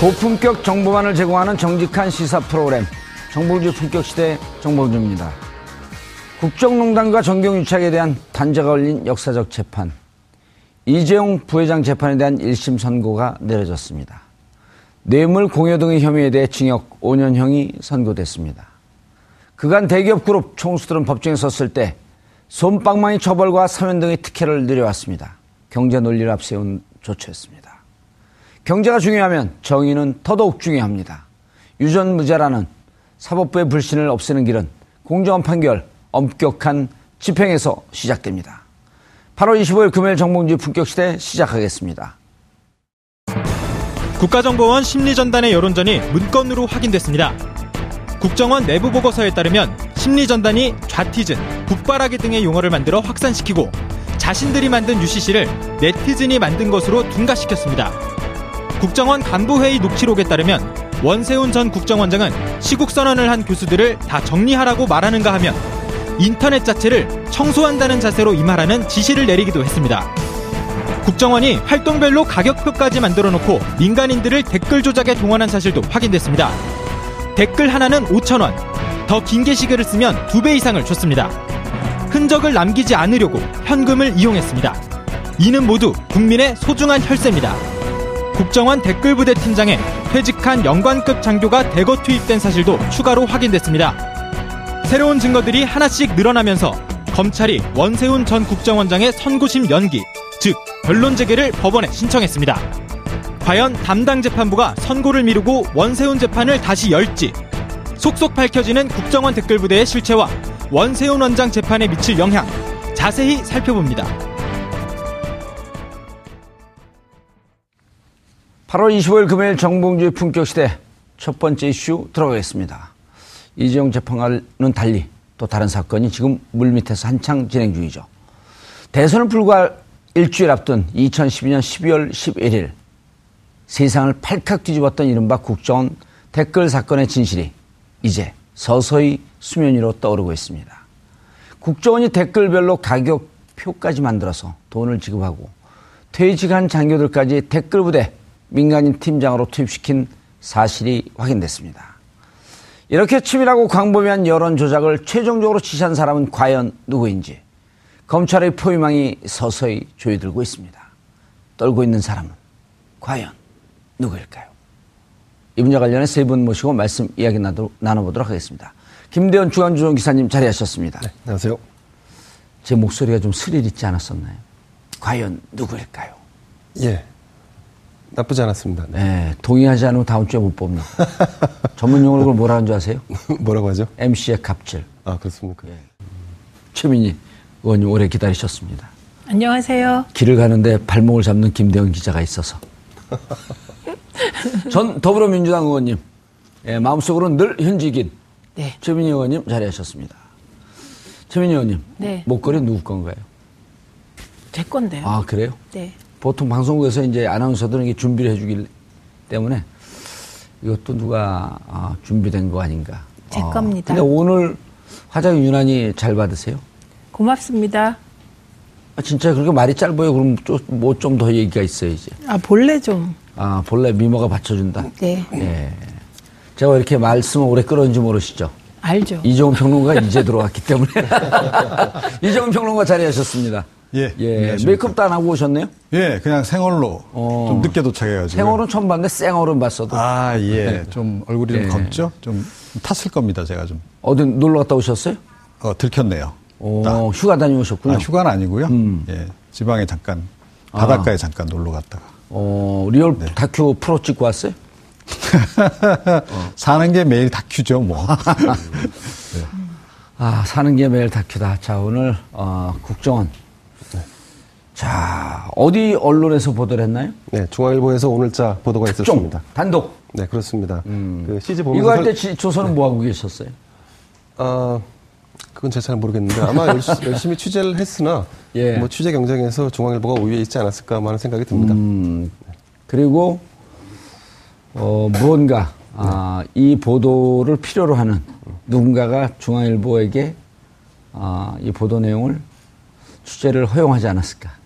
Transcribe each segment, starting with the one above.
고품격 정보만을 제공하는 정직한 시사 프로그램 정봉주 품격 시대 정봉주입니다. 국정농단과 정경유착에 대한 단죄가 걸린 역사적 재판 이재용 부회장 재판에 대한 1심 선고가 내려졌습니다. 뇌물 공여 등의 혐의에 대해 징역 5년형이 선고됐습니다. 그간 대기업 그룹 총수들은 법정에 섰을 때 솜방망이 처벌과 사면 등의 특혜를 누려왔습니다. 경제 논리를 앞세운 조처였습니다. 경제가 중요하면 정의는 더더욱 중요합니다. 유전무죄라는 사법부의 불신을 없애는 길은 공정한 판결, 엄격한 집행에서 시작됩니다. 8월 25일 금요일 정봉주 품격시대 시작하겠습니다. 국가정보원 심리전단의 여론전이 문건으로 확인됐습니다. 국정원 내부 보고서에 따르면 심리전단이 좌티즌, 북바라기 등의 용어를 만들어 확산시키고 자신들이 만든 UCC를 네티즌이 만든 것으로 둔가시켰습니다. 국정원 간부회의 녹취록에 따르면 원세훈 전 국정원장은 시국 선언을 한 교수들을 다 정리하라고 말하는가 하면 인터넷 자체를 청소한다는 자세로 임하라는 지시를 내리기도 했습니다. 국정원이 활동별로 가격표까지 만들어 놓고 민간인들을 댓글 조작에 동원한 사실도 확인됐습니다. 댓글 하나는 5천원, 더 긴 게시글을 쓰면 두배 이상을 줬습니다. 흔적을 남기지 않으려고 현금을 이용했습니다. 이는 모두 국민의 소중한 혈세입니다. 국정원 댓글부대 팀장에 퇴직한 연관급 장교가 대거 투입된 사실도 추가로 확인됐습니다. 새로운 증거들이 하나씩 늘어나면서 검찰이 원세훈 전 국정원장의 선고심 연기, 즉 변론 재개를 법원에 신청했습니다. 과연 담당 재판부가 선고를 미루고 원세훈 재판을 다시 열지 속속 밝혀지는 국정원 댓글부대의 실체와 원세훈 원장 재판에 미칠 영향 자세히 살펴봅니다. 8월 25일 금요일 정봉주의 품격시대 첫 번째 이슈 들어가겠습니다. 이재용 재판과는 달리 또 다른 사건이 지금 물밑에서 한창 진행 중이죠. 대선을 불과 일주일 앞둔 2012년 12월 11일 세상을 팔칵 뒤집었던 이른바 국정원 댓글 사건의 진실이 이제 서서히 수면 위로 떠오르고 있습니다. 국정원이 댓글별로 가격표까지 만들어서 돈을 지급하고 퇴직한 장교들까지 댓글 부대 민간인 팀장으로 투입시킨 사실이 확인됐습니다. 이렇게 치밀하고 광범위한 여론 조작을 최종적으로 지시한 사람은 과연 누구인지 검찰의 포위망이 서서히 조여들고 있습니다. 떨고 있는 사람은 과연 누구일까요? 이 분야 관련해 세 분 모시고 말씀 이야기 나눠보도록 하겠습니다. 김대원 주간주정 기사님 자리하셨습니다. 네, 안녕하세요. 제 목소리가 좀 스릴 있지 않았었나요? 과연 누구일까요? 예. 나쁘지 않았습니다. 네, 동의하지 않으면 다음 주에 못 봅니다. 전문 용어로 그걸 뭐라 하는 줄 아세요? 뭐라고 하죠? MC의 갑질. 아 그렇습니까? 최민희 의원님 오래 기다리셨습니다. 안녕하세요. 길을 가는데 발목을 잡는 김대현 기자가 있어서. 전 더불어민주당 의원님, 예, 마음속으로는 늘 현직인 네. 최민희 의원님 자리하셨습니다. 최민희 의원님, 네. 목걸이 누구 건가요? 제 건데요. 아 그래요? 네. 보통 방송국에서 이제 아나운서들은 이게 준비를 해주기 때문에 이것도 누가 아, 준비된 거 아닌가? 제 아, 겁니다. 근데 오늘 화장 유난히 잘 받으세요? 고맙습니다. 아, 진짜 그렇게 말이 짧아요. 그럼 뭐 좀 더 얘기가 있어야지. 아, 본래 좀. 아, 본래 미모가 받쳐준다. 네. 예. 제가 왜 이렇게 말씀을 오래 끌었는지 모르시죠? 알죠. 이종훈 평론가 이제 들어왔기 때문에. 이종훈 평론가 자리하셨습니다. 예, 예. 메이크업도 안 하고 오셨네요? 예, 그냥 생얼로 어. 좀 늦게 도착해가지고. 생얼은 처음 봤는데 쌩얼은 봤어도. 아, 예. 좀 얼굴이 좀 예. 검죠? 좀 탔을 겁니다, 제가 좀. 어디 놀러 갔다 오셨어요? 어, 들켰네요. 오, 딱. 휴가 다녀오셨군요. 아, 휴가는 아니고요. 음. 예. 지방에 잠깐, 바닷가에 잠깐 놀러 갔다가. 어, real 네. 다큐 프로 찍고 왔어요? 사는 게 매일 다큐죠, 뭐. 아, 사는 게 매일 다큐다. 자, 오늘, 어, 국정원. 자, 어디 언론에서 보도를 했나요? 네, 중앙일보에서 오늘자 보도가 있었습니다. 단독. 네, 그렇습니다. 그 CG 보면서 이거 할때 설- 조선은 뭐 하고 계셨어요? 아, 그건 제가 잘 모르겠는데 아마 열심히, 취재를 했으나 예. 뭐 취재 경쟁에서 중앙일보가 우위에 있지 않았을까 하는 생각이 듭니다. 음, 그리고, 어, 무언가, 아, 네. 이 보도를 필요로 하는 누군가가 중앙일보에게, 아, 이 보도 내용을 취재를 허용하지 않았을까.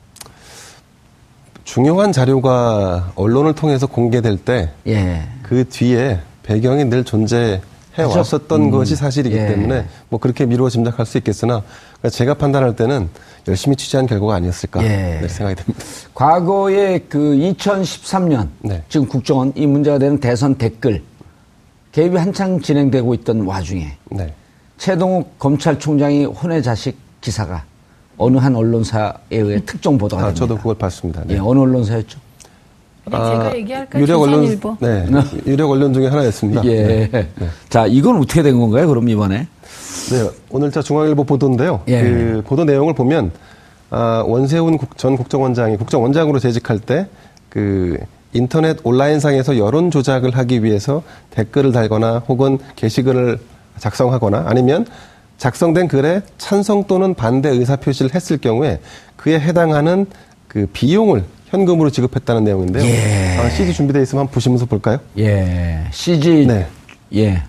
중요한 자료가 언론을 통해서 공개될 때그 예. 뒤에 배경이 늘 존재해 그죠? 왔었던 음. 것이 사실이기 예. 때문에 뭐 그렇게 미루어 짐작할 수 있겠으나 그러니까 제가 판단할 때는 열심히 취재한 결과가 아니었을까 예. 네, 생각이 듭니다. 과거에 그 2013년 네. 지금 국정원 이 문제가 되는 대선 댓글 개입이 한창 진행되고 있던 와중에 네. 최동욱 검찰총장이 혼의 자식 기사가 어느 한 언론사에 의해 특정 보도가 아, 됩니다. 저도 그걸 봤습니다. 네. 예, 어느 언론사였죠? 네, 제가 얘기할까요? 유력 언론. 네, 유력 언론 중에 하나였습니다. 예. 네. 자, 이건 어떻게 된 건가요? 그럼 이번에? 네, 오늘 자 중앙일보 보도인데요. 예. 그 보도 내용을 보면 아, 원세훈 국- 전 국정원장이 국정원장으로 재직할 때 그 인터넷 온라인상에서 여론 조작을 하기 위해서 댓글을 달거나 혹은 게시글을 작성하거나 아니면 작성된 글에 찬성 또는 반대 의사 표시를 했을 경우에 그에 해당하는 그 비용을 현금으로 지급했다는 내용인데요. 예. 아, CD 준비되어 있으면 한번 보시면서 볼까요? 예. CG. 네. 예.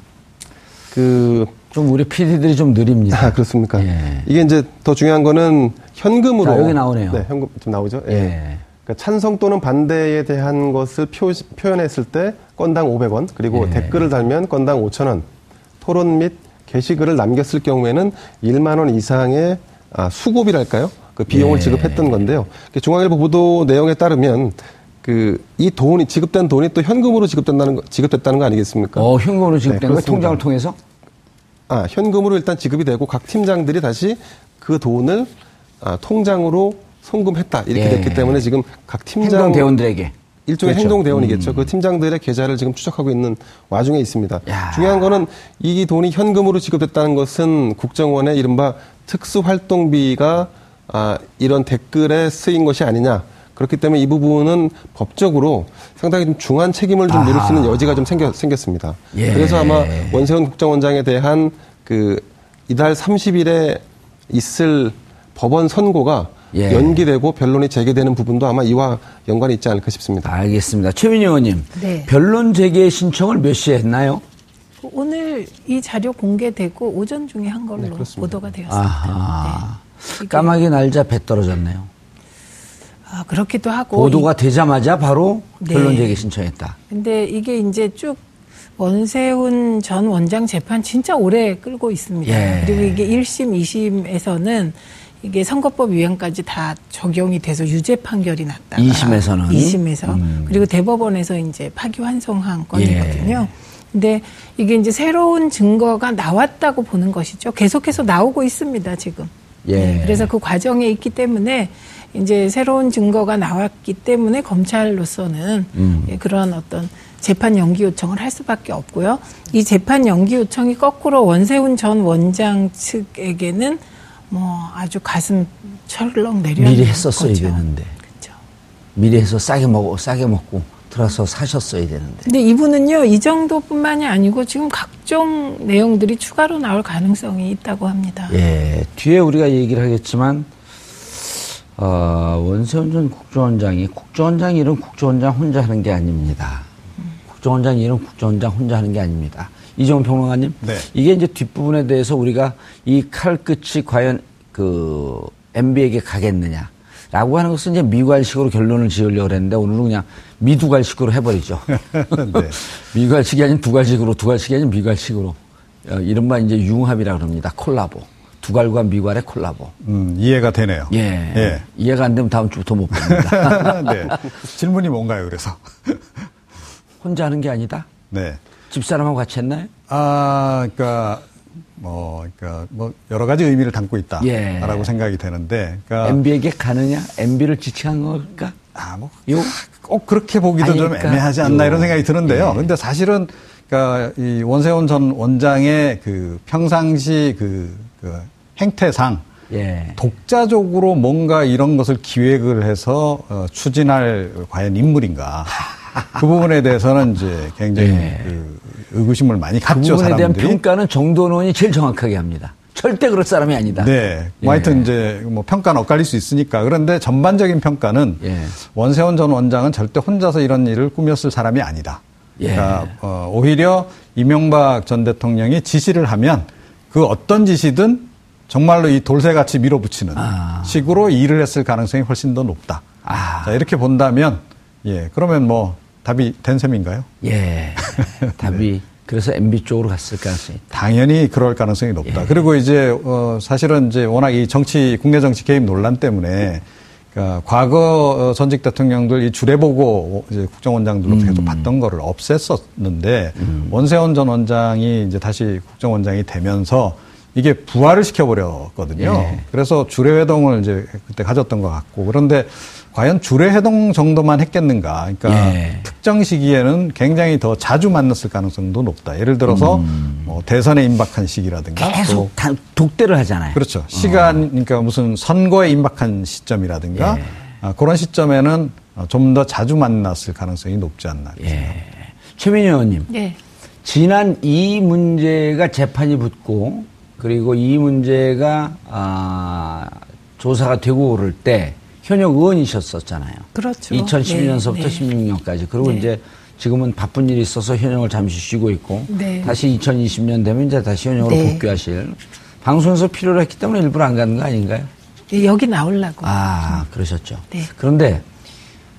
그 좀 우리 PD들이 좀 느립니다. 아, 그렇습니까? 예. 이게 이제 더 중요한 거는 현금으로. 자, 여기 나오네요. 네, 현금 좀 나오죠? 예. 예. 그러니까 찬성 또는 반대에 대한 것을 표, 표현했을 때 건당 500원, 그리고 예. 댓글을 달면 건당 5,000원, 토론 및 게시글을 남겼을 경우에는 1만 원 이상의 아, 수고비랄까요? 그 비용을 예. 지급했던 건데요. 그 중앙일보 보도 내용에 따르면 그 이 돈이 지급된 돈이 또 현금으로 지급된다는 거, 지급됐다는 거 아니겠습니까? 어, 현금으로 지급된 네, 거 그렇습니다. 통장을 통해서? 아, 현금으로 일단 지급이 되고 각 팀장들이 다시 그 돈을 아, 통장으로 송금했다. 이렇게 예. 됐기 때문에 지금 각 팀장 행정대원들에게. 일종의 그렇죠. 행동 대원이겠죠. 음. 그 팀장들의 계좌를 지금 추적하고 있는 와중에 있습니다. 야. 중요한 거는 이 돈이 현금으로 지급됐다는 것은 국정원의 이른바 특수활동비가 아, 이런 댓글에 쓰인 것이 아니냐. 그렇기 때문에 이 부분은 법적으로 상당히 좀 중한 책임을 좀 물을 수 있는 여지가 좀 생겨, 생겼습니다. 예. 그래서 아마 원세훈 국정원장에 대한 그 이달 30일에 있을 법원 선고가 예. 연기되고 변론이 재개되는 부분도 아마 이와 연관이 있지 않을까 싶습니다. 알겠습니다. 최민희 의원님. 네. 변론 재개 신청을 몇 시에 했나요? 오늘 이 자료 공개되고 오전 중에 한 걸로 네. 보도가 되었습니다. 아하. 네. 까마귀 날자 배 떨어졌네요. 아, 그렇기도 하고. 보도가 이- 되자마자 바로 네. 변론 재개 신청했다. 근데 이게 이제 쭉 원세훈 전 원장 재판 진짜 오래 끌고 있습니다. 예. 그리고 이게 1심, 2심에서는 이게 선거법 위반까지 다 적용이 돼서 유죄 판결이 났다가 2심에서는? 2심에서 음. 그리고 대법원에서 이제 파기환송한 예. 건이거든요. 근데 이게 이제 새로운 증거가 나왔다고 보는 것이죠. 계속해서 나오고 있습니다, 지금. 예. 네, 그래서 그 과정에 있기 때문에 이제 새로운 증거가 나왔기 때문에 검찰로서는 음. 예, 그런 어떤 재판 연기 요청을 할 수밖에 없고요. 이 재판 연기 요청이 거꾸로 원세훈 전 원장 측에게는 뭐 아주 가슴 철렁 내려 미리 했었어야 거죠. 되는데. 그렇죠. 미리 해서 싸게 먹어 싸게 먹고 들어서 사셨어야 되는데. 근데 이분은요 이 정도뿐만이 아니고 지금 각종 내용들이 추가로 나올 가능성이 있다고 합니다. 예, 뒤에 우리가 얘기를 하겠지만 어, 원세훈 전 국정원장이 국정원장 일은 국정원장 혼자 하는 게 아닙니다. 국정원장 일은 국정원장 혼자 하는 게 아닙니다. 이정훈 평론가님, 네. 이게 이제 뒷부분에 대해서 우리가 이 칼 끝이 과연 그 MB에게 가겠느냐. 라고 하는 것은 이제 미괄식으로 결론을 지으려고 했는데 오늘은 그냥 미두괄식으로 해버리죠. 네. 미괄식이 아닌 두괄식으로, 두괄식이 아닌 미괄식으로. 어, 이른바 이제 융합이라고 합니다. 콜라보. 두괄과 미괄의 콜라보. 음, 이해가 되네요. 예. 예. 이해가 안 되면 다음 주부터 못 봅니다. 네. 질문이 뭔가요, 그래서? 혼자 하는 게 아니다? 네. 집사람하고 같이 했나요? 아, 그러니까 뭐, 그러니까 뭐 여러 가지 의미를 담고 있다라고 예. 생각이 되는데, 그러니까 MB에게 가느냐? MB를 지칭한 걸까? 아, 뭐, 요? 꼭 그렇게 보기도 좀 아닐까? 애매하지 않나 요. 이런 생각이 드는데요. 예. 근데 사실은, 그러니까 이 원세훈 전 원장의 그 평상시 그, 그 행태상 예. 독자적으로 뭔가 이런 것을 기획을 해서 어, 추진할 과연 인물인가. 그 부분에 대해서는 이제 굉장히 예. 그 의구심을 많이 그 갖죠, 부분에 대한 사람들이. 평가는 정도원이 제일 정확하게 합니다. 절대 그럴 사람이 아니다. 네. 예. 뭐 하여튼 이제 뭐 평가는 엇갈릴 수 있으니까. 그런데 전반적인 평가는 예. 원세훈 전 원장은 절대 혼자서 이런 일을 꾸몄을 사람이 아니다. 예. 그러니까 어, 오히려 이명박 전 대통령이 지시를 하면 그 어떤 지시든 정말로 이 돌쇠같이 밀어붙이는 아. 식으로 일을 했을 가능성이 훨씬 더 높다. 아. 자, 이렇게 본다면 예, 그러면 뭐 답이 된 셈인가요? 예. 답이 그래서 MB 쪽으로 갔을 가능성이 있다. 당연히 그럴 가능성이 높다. 예. 그리고 이제 어 사실은 이제 워낙 이 정치 국내 정치 개입 논란 때문에 그러니까 과거 어, 전직 대통령들 이 주례 보고 이제 국정원장들로부터 계속 받던 거를 없앴었는데 원세훈 전 원장이 이제 다시 국정원장이 되면서 이게 부활을 시켜버렸거든요. 예. 그래서 주례 회동을 이제 그때 가졌던 것 같고 그런데 과연 주례 회동 정도만 했겠는가? 그러니까 예. 특정 시기에는 굉장히 더 자주 만났을 가능성도 높다. 예를 들어서 뭐 대선에 임박한 시기라든가 또 계속 다- 독대를 하잖아요. 그렇죠. 시간 그러니까 무슨 선거에 임박한 시점이라든가 예. 아, 그런 시점에는 좀 더 자주 만났을 가능성이 높지 않나. 예. 최민희 의원님. 네. 지난 이 문제가 재판이 붙고 그리고 이 문제가 아, 조사가 되고 오를 때 현역 의원이셨었잖아요. 그렇죠. 2012년서부터 네, 네. 16년까지. 그리고 네. 이제 지금은 바쁜 일이 있어서 현역을 잠시 쉬고 있고 네. 다시 2020년 되면 이제 다시 현역으로 네. 복귀하실 방송에서 필요로 했기 때문에 일부러 안 가는 거 아닌가요? 예, 여기 나오려고. 아, 그러셨죠. 네. 그런데,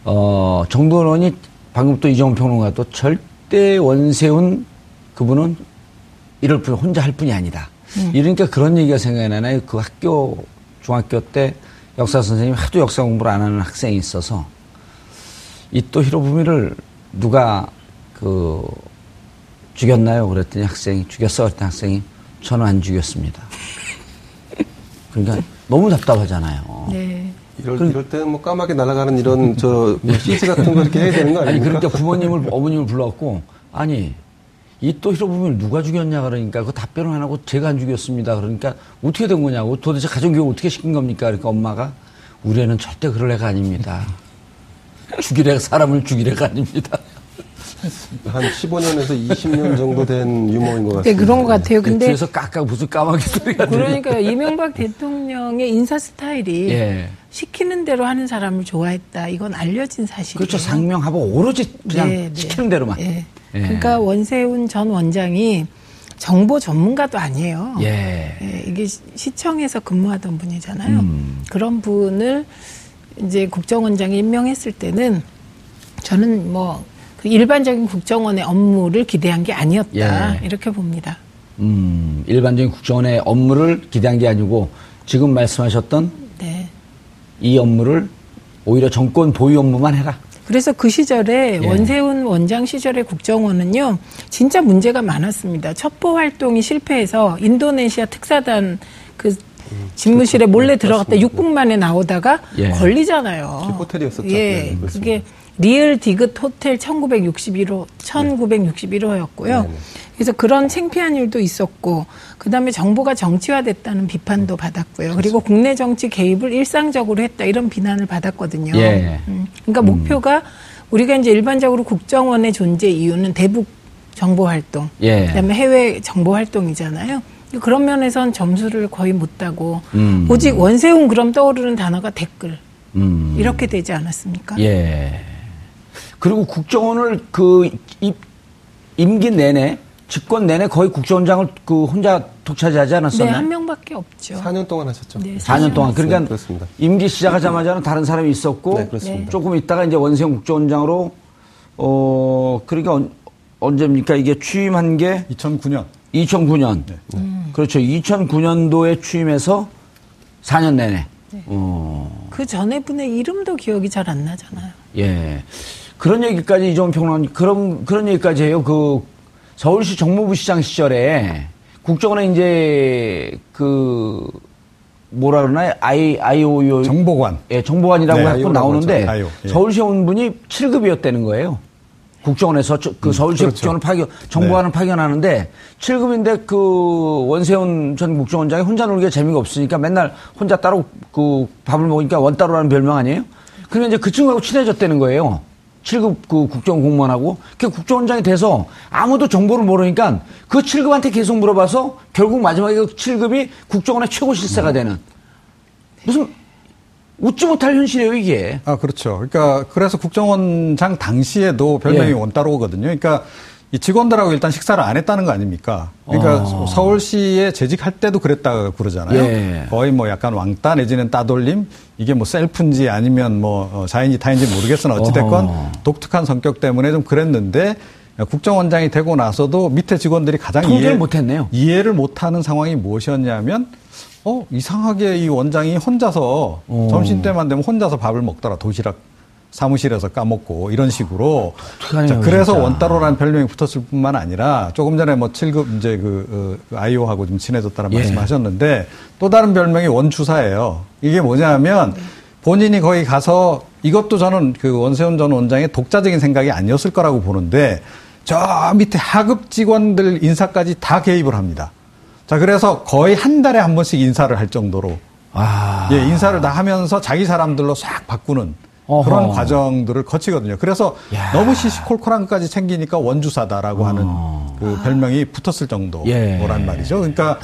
어, 정도원 의원이 방금 또 이정훈 평론가도 절대 원세훈 그분은 이럴 뿐, 혼자 할 뿐이 아니다. 음. 이러니까 그런 얘기가 생각이 나나요? 그 학교, 중학교 때 역사 선생님이 하도 역사 공부를 안 하는 학생이 있어서 이또 히로부미를 누가 그 죽였나요? 그랬더니 학생이 죽였어? 그랬더니 학생이 저는 안 죽였습니다. 그러니까 너무 답답하잖아요. 네. 이럴, 이럴 때는 뭐 까맣게 날아가는 이런 저 CG 같은 거 이렇게 해야 되는 거 아니 아닙니까? 그러니까 부모님을 어머님을 불러갖고 아니 이또 히로부미를 누가 죽였냐 그러니까 그 답변을 안 하고 제가 안 죽였습니다 그러니까 어떻게 된 거냐고 도대체 가정교육 어떻게 시킨 겁니까 그러니까 엄마가 우리 애는 절대 그럴 애가 아닙니다 죽일 애가 사람을 죽일 애가 아닙니다 한 15년에서 20년 정도 된 유머인 것 같습니다. 네, 그런 것 같아요. 근데 뒤에서 깍깍 무슨 까마귀 소리가 그러니까 이명박 대통령의 인사 스타일이 예. 시키는 대로 하는 사람을 좋아했다. 이건 알려진 사실이에요. 그렇죠 상명하고 오로지 그냥 네, 네. 시키는 대로만 예. 예. 그러니까 원세훈 전 원장이 정보 전문가도 아니에요. 예. 예, 이게 시- 시청에서 근무하던 분이잖아요. 음. 그런 분을 이제 국정원장이 임명했을 때는 저는 뭐그 일반적인 국정원의 업무를 기대한 게 아니었다 예. 이렇게 봅니다. 음, 일반적인 국정원의 업무를 기대한 게 아니고 지금 말씀하셨던 네. 이 업무를 오히려 정권 보위 업무만 해라. 그래서 그 시절에 예. 원세훈 원장 시절의 국정원은요, 진짜 문제가 많았습니다. 첩보 활동이 실패해서 인도네시아 특사단 그 집무실에 몰래 들어갔다 6분 만에 나오다가 예. 걸리잖아요. 호텔이었었죠. 예, 네, 그렇습니다. 그게 리을 디귿 호텔 1961호 1961호였고요. 네, 네. 그래서 그런 창피한 일도 있었고 그다음에 정부가 정치화됐다는 비판도 받았고요. 그리고 국내 정치 개입을 일상적으로 했다 이런 비난을 받았거든요. 예. 음, 그러니까 목표가 우리가 이제 일반적으로 국정원의 존재 이유는 대북 정보 활동, 예. 그다음에 해외 정보 활동이잖아요. 그런 면에선 점수를 거의 못 따고 음. 오직 원세훈 그럼 떠오르는 단어가 댓글 음. 이렇게 되지 않았습니까? 예. 그리고 국정원을 그 입, 임기 내내 집권 내내 거의 국정원장을 그 혼자 독차지하지 네, 않았었나요? 한 명밖에 없죠. 4년 동안 하셨죠. 네, 4년 동안. 그러니까 네, 그렇습니다. 임기 시작하자마자는 다른 사람이 있었고 네, 그렇습니다. 조금 있다가 이제 원세훈 국정원장으로 어 그러니까 언, 언제입니까 이게 취임한 게 2009년 2009년. 네. 그렇죠. 2009년도에 취임해서 4년 내내. 네. 어. 그 전에 분의 이름도 기억이 잘 안 나잖아요. 예. 그런 얘기까지 이종훈 평론가님 그런 그런 얘기까지 해요. 그 서울시 정무부 시장 시절에 국정원에 이제 그 뭐라 그러나요? I IOU 정보관 예, 정보관이라고 네, 하고 나오는데. 아이오, 예. 서울시에 온 분이 7급이었다는 거예요. 국정원에서 저- 그 서울시 그렇죠. 국정원을 파견 정보관을 파견하는데 7급인데 그 원세훈 전 국정원장이 혼자 놀기가 재미가 없으니까 맨날 혼자 따로 그 밥을 먹으니까 원따로라는 별명 아니에요? 그러면 이제 그 친구하고 친해졌다는 거예요. 7급 그 국정원 공무원하고 그 국정원장이 돼서 아무도 정보를 모르니까 그 7급한테 계속 물어봐서 결국 마지막에 그 7급이 국정원의 최고 실세가 되는 무슨 웃지 못할 현실이에요 이게. 아, 그렇죠. 그러니까 그래서 국정원장 당시에도 별명이 예. 원따로거든요. 그러니까 이 직원들하고 일단 식사를 안 했다는 거 아닙니까? 그러니까 아. 서울시에 재직할 때도 그랬다 그러잖아요. 예. 거의 뭐 약간 왕따 내지는 따돌림 이게 뭐 셀프인지 아니면 뭐 어, 자인지 타인지 모르겠으나 어찌됐건 어허. 독특한 성격 때문에 좀 그랬는데 국정원장이 되고 나서도 밑에 직원들이 가장 통제를 이해, 못했네요. 이해를 못하는 상황이 무엇이었냐면 어 이상하게 이 원장이 혼자서 어. 점심 때만 되면 혼자서 밥을 먹더라 도시락 사무실에서 까먹고 이런 식으로 어떡하냐, 자, 그래서 진짜. 원따로라는 별명이 붙었을 뿐만 아니라 조금 전에 뭐 7급 이제 그, 어, 그 아이오하고 좀 친해졌다는 예. 말씀하셨는데 또 다른 별명이 원추사예요. 이게 뭐냐면 본인이 거기 가서 이것도 저는 그 원세훈 전 원장의 독자적인 생각이 아니었을 거라고 보는데 저 밑에 하급 직원들 인사까지 다 개입을 합니다. 자, 그래서 거의 한 달에 한 번씩 인사를 할 정도로 아. 예, 인사를 다 하면서 자기 사람들로 싹 바꾸는 어허. 그런 과정들을 거치거든요. 그래서 야. 너무 시시콜콜한 것까지 챙기니까 원주사다라고 하는 그 별명이 붙었을 정도란 예. 말이죠. 그러니까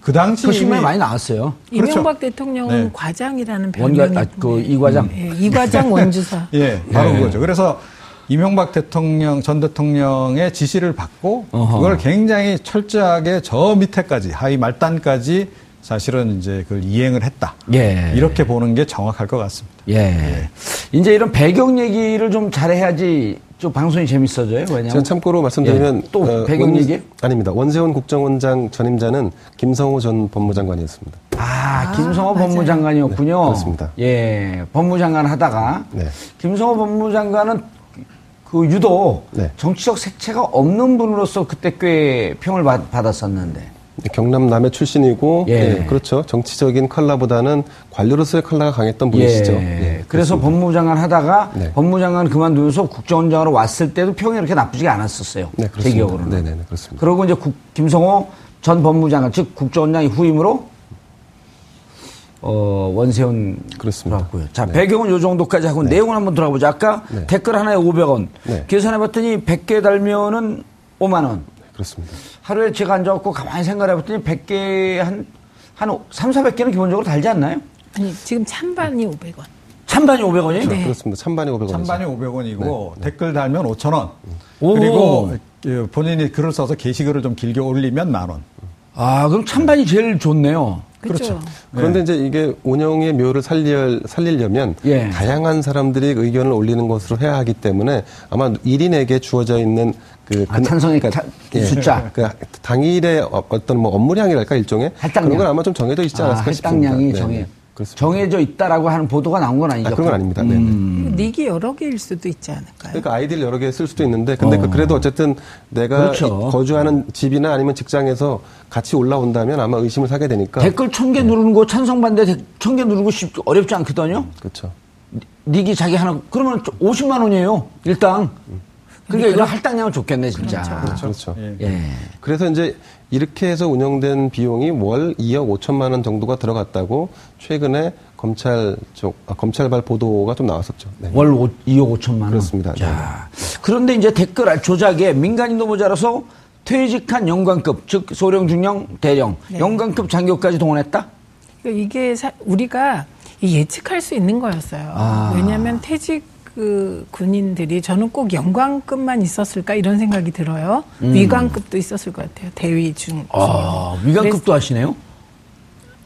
그 당시 그 신문에 이미 많이 나왔어요. 그렇죠. 이명박 대통령은 네. 과장이라는 별명이 아, 그 이과장. 예, 이과장 원주사. 예, 바로 예. 그거죠. 그래서 이명박 대통령 전 대통령의 지시를 받고 어허. 그걸 굉장히 철저하게 저 밑에까지 하위 말단까지 사실은 이제 그걸 이행을 했다. 예. 이렇게 보는 게 정확할 것 같습니다. 예. 이제 이런 배경 얘기를 좀 잘해야지 좀 방송이 재밌어져요. 왜냐면 제가 참고로 말씀드리면 예. 또 어, 배경 원- 얘기? 아닙니다. 원세훈 국정원장 전임자는 김성호 전 법무장관이었습니다. 아, 김성호 맞아요. 법무장관이었군요. 네, 그렇습니다. 예, 법무장관 하다가 네. 김성호 법무장관은 그 유독 네. 정치적 색채가 없는 분으로서 그때 꽤 평을 받, 받았었는데. 경남 남해 출신이고 예. 예, 그렇죠. 정치적인 컬러보다는 관료로서의 컬러가 강했던 분이시죠. 예. 예, 그래서. 법무장관 하다가 네. 법무장관 그만두면서 국정원장으로 왔을 때도 평이 그렇게 나쁘지 않았었어요. 네, 제. 기억으로는. 네, 네, 네, 그렇습니다. 그러고 이제 국- 김성호 전 법무장관, 즉 국정원장이 후임으로 어, 원세훈 그렇습니다. 들어갔고요. 자, 네. 배경은 요 정도까지 하고 내용을 한번 들어보자. 아까 네. 댓글 하나에 500원. 네. 계산해 봤더니 100개 달면은 5만 원. 그렇습니다. 하루에 제가 앉아갖고 가만히 생각해 봤더니 100개 한, 한 3, 400개는 기본적으로 달지 않나요? 아니 지금 찬반이 500원. 찬반이 500원이에요? 네. 그렇습니다. 찬반이 500원이죠. 찬반이 500원이고 네, 댓글 달면 5,000원. 오. 그리고 그 본인이 글을 써서 게시글을 좀 길게 올리면 만 원. 아, 그럼 찬반이 제일 좋네요. 그렇죠. 그런데 이제 이게 운영의 묘를 살려, 살리려면 예. 다양한 사람들이 의견을 올리는 것으로 해야 하기 때문에 아마 1인에게 주어져 있는 그 아, 찬성의 그러니까 차- 숫자. 그 당일의 어- 어떤 뭐 업무량이랄까 일종의 할당량. 그런 건 아마 좀 정해져 있지 아, 않았을까 싶습니다. 할당량이 네, 정해. 네. 그렇습니다. 정해져 있다라고 하는 보도가 나온 건 아니죠? 아, 그런 건 아닙니다. 네, 네. 음. 닉이 여러 개일 수도 있지 않을까요? 그러니까 아이디를 여러 개 쓸 수도 있는데 근데 어. 그 그래도 어쨌든 내가 그렇죠. 이- 거주하는 집이나 아니면 직장에서 같이 올라온다면 아마 의심을 사게 되니까 댓글 천 개 누르는 거 찬성 반대 천 개 누르고 쉽 어렵지 않거든요. 그렇죠. 닉이 자기 하나 그러면 50만 원이에요. 일당. 그러니까 이거 할당량은 좋겠네 진짜. 그렇죠. 예. 예. 그래서 이제 이렇게 해서 운영된 비용이 월 2억 5천만 원 정도가 들어갔다고 최근에 검찰 쪽 아, 검찰발 보도가 좀 나왔었죠. 네. 월 5, 2억 5천만 원. 그렇습니다. 자, 그런데 이제 댓글 조작에 민간인도 모자라서 퇴직한 영관급, 즉 소령, 중령, 대령, 네. 영관급 장교까지 동원했다? 그러니까 이게 사- 우리가 이 예측할 수 있는 거였어요. 아. 왜냐하면 퇴직 그 군인들이 저는 꼭 영광급만 있었을까 이런 생각이 들어요. 위관급도 있었을 것 같아요. 대위 중. 음. 아. 위관급도 하시네요?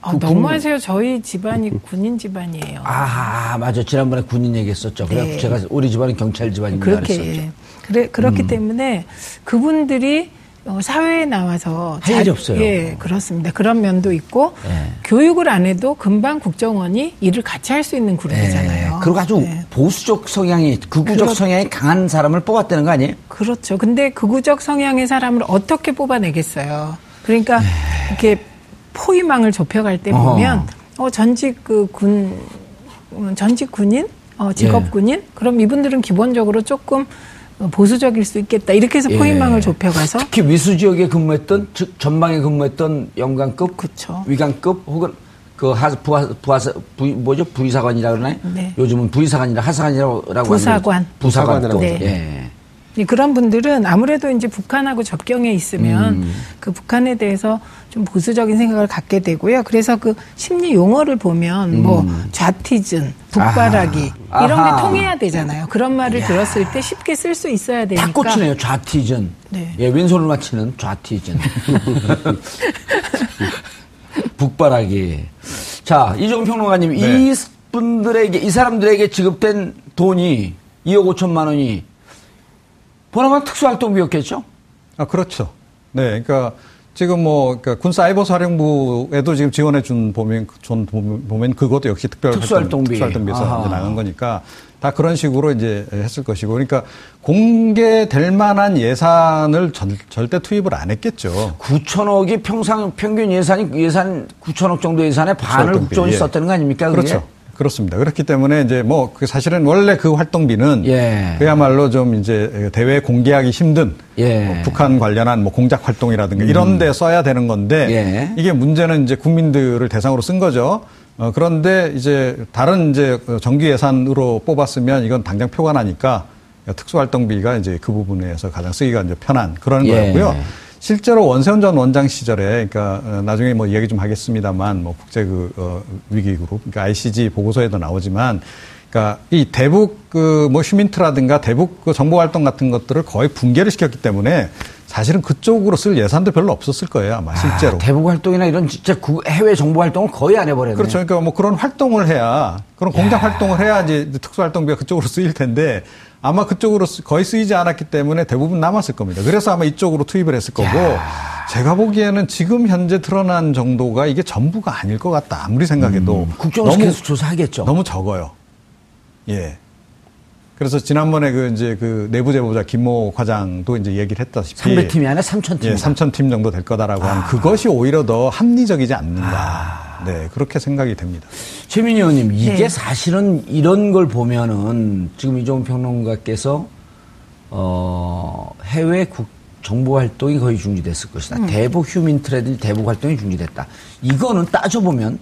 아, 그 너무하세요. 저희 집안이 군인 집안이에요. 아, 맞아. 지난번에 군인 얘기했었죠. 그래 네. 제가 우리 집안은 경찰 집안입니다. 그렇게 그랬었죠. 음. 예. 그래 그렇기 때문에 그분들이 어, 사회에 나와서 할 일이 없어요. 예, 그렇습니다. 그런 면도 있고 예. 교육을 안 해도 금방 국정원이 일을 같이 할 수 있는 그룹이잖아요. 예, 그리고 아주 네. 보수적 성향이, 극우적 그렇- 성향이 강한 사람을 뽑았다는 거 아니에요? 그렇죠. 근데 극우적 성향의 사람을 어떻게 뽑아내겠어요? 그러니까 네. 이렇게 포위망을 좁혀갈 때 보면 어, 전직 그 군, 음, 전직 군인, 어, 직업 예. 군인, 그럼 이분들은 기본적으로 조금 어, 보수적일 수 있겠다. 이렇게 해서 예. 포위망을 좁혀가서 특히 위수 지역에 근무했던, 즉 전방에 근무했던 영관급, 그쵸. 위관급 혹은 그 하, 부하, 부하, 부, 뭐죠? 부의사관이라 그러나요? 네. 요즘은 부의사관이라 하사관이라고 하는 부사관. 부사관이라고. 네. 예. 이 그런 분들은 아무래도 이제 북한하고 접경에 있으면 음. 그 북한에 대해서 좀 보수적인 생각을 갖게 되고요. 그래서 그 심리 용어를 보면 뭐 좌티즌, 북바라기 음. 아하. 이런 아하. 게 통해야 되잖아요. 그런 말을 들었을 때 쉽게 쓸 수 있어야 되니까. 탁 꽂히네요. 좌티즌. 네. 예, 왼손을 맞히는 좌티즌. 북바라기. 자, 이종 평론가님, 네. 이 분들에게, 이 사람들에게 지급된 돈이 2억 5천만 원이 보나마 특수활동비였겠죠? 아, 그렇죠. 네, 그러니까 지금 뭐, 그러니까 군 사이버 사령부에도 지금 지원해 준 보면, 전 보면, 그것도 역시 특별 특수활동비. 특수활동비에서 나간 거니까 다 그런 식으로 이제 했을 것이고, 그러니까 공개될 만한 예산을 전- 절대 투입을 안 했겠죠. 9천억이 평상, 평균 예산이, 예산 9천억 정도 예산의 반을 국정원이 예. 썼다는 거 아닙니까? 그게? 그렇죠. 그렇습니다. 그렇기 때문에 이제 뭐그 사실은 원래 그 활동비는 예. 그야말로 좀 이제 대외 공개하기 힘든 예. 음. 뭐 북한 관련한 뭐 공작 활동이라든가 이런 데 써야 되는 건데 예. 이게 문제는 이제 국민들을 대상으로 쓴 거죠. 어, 그런데 이제 다른 이제 그 정규 예산으로 뽑았으면 이건 당장 표가 나니까 특수활동비가 이제 그 부분에서 가장 쓰기가 이제 편한 그런 예. 거였고요. 실제로 원세훈 전 원장 시절에, 그러니까 어, 나중에 뭐 이야기 좀 하겠습니다만, 뭐 국제 그 어, 위기 그룹, 그러니까 ICG 보고서에도 나오지만, 그러니까 이 대북 그 뭐 휴민트라든가 대북 그 정보 활동 같은 것들을 거의 붕괴를 시켰기 때문에 사실은 그쪽으로 쓸 예산도 별로 없었을 거예요 아마 실제로. 아, 대북 활동이나 이런 진짜 구- 해외 정보 활동을 거의 안 해버렸네요. 그렇죠. 그러니까 뭐 그런 활동을 해야 그런 공작 활동을 해야 이제 특수 활동비가 그쪽으로 쓰일 텐데 아마 그쪽으로 쓰- 거의 쓰이지 않았기 때문에 대부분 남았을 겁니다. 그래서 아마 이쪽으로 투입을 했을 거고 제가 보기에는 지금 현재 드러난 정도가 이게 전부가 아닐 것 같다. 아무리 생각해도 국정원에서 너무 계속 조사하겠죠. 너무 적어요. 예. 그래서 지난번에 그 이제 그 내부 제보자 김모 과장도 이제 얘기를 했다시피 300팀이 아니라 3,000팀. 예, 3천 팀 정도 될 거다라고 하는 그것이 오히려 더 합리적이지 않는가. 네, 그렇게 생각이 됩니다. 최민희 의원님, 이게 네. 사실은 이런 걸 보면은 지금 이종훈 평론가께서 어, 해외 국 정보 활동이 거의 중지됐을 것이다. 음. 대북 휴민 트레드 대북 활동이 중지됐다. 이거는 따져보면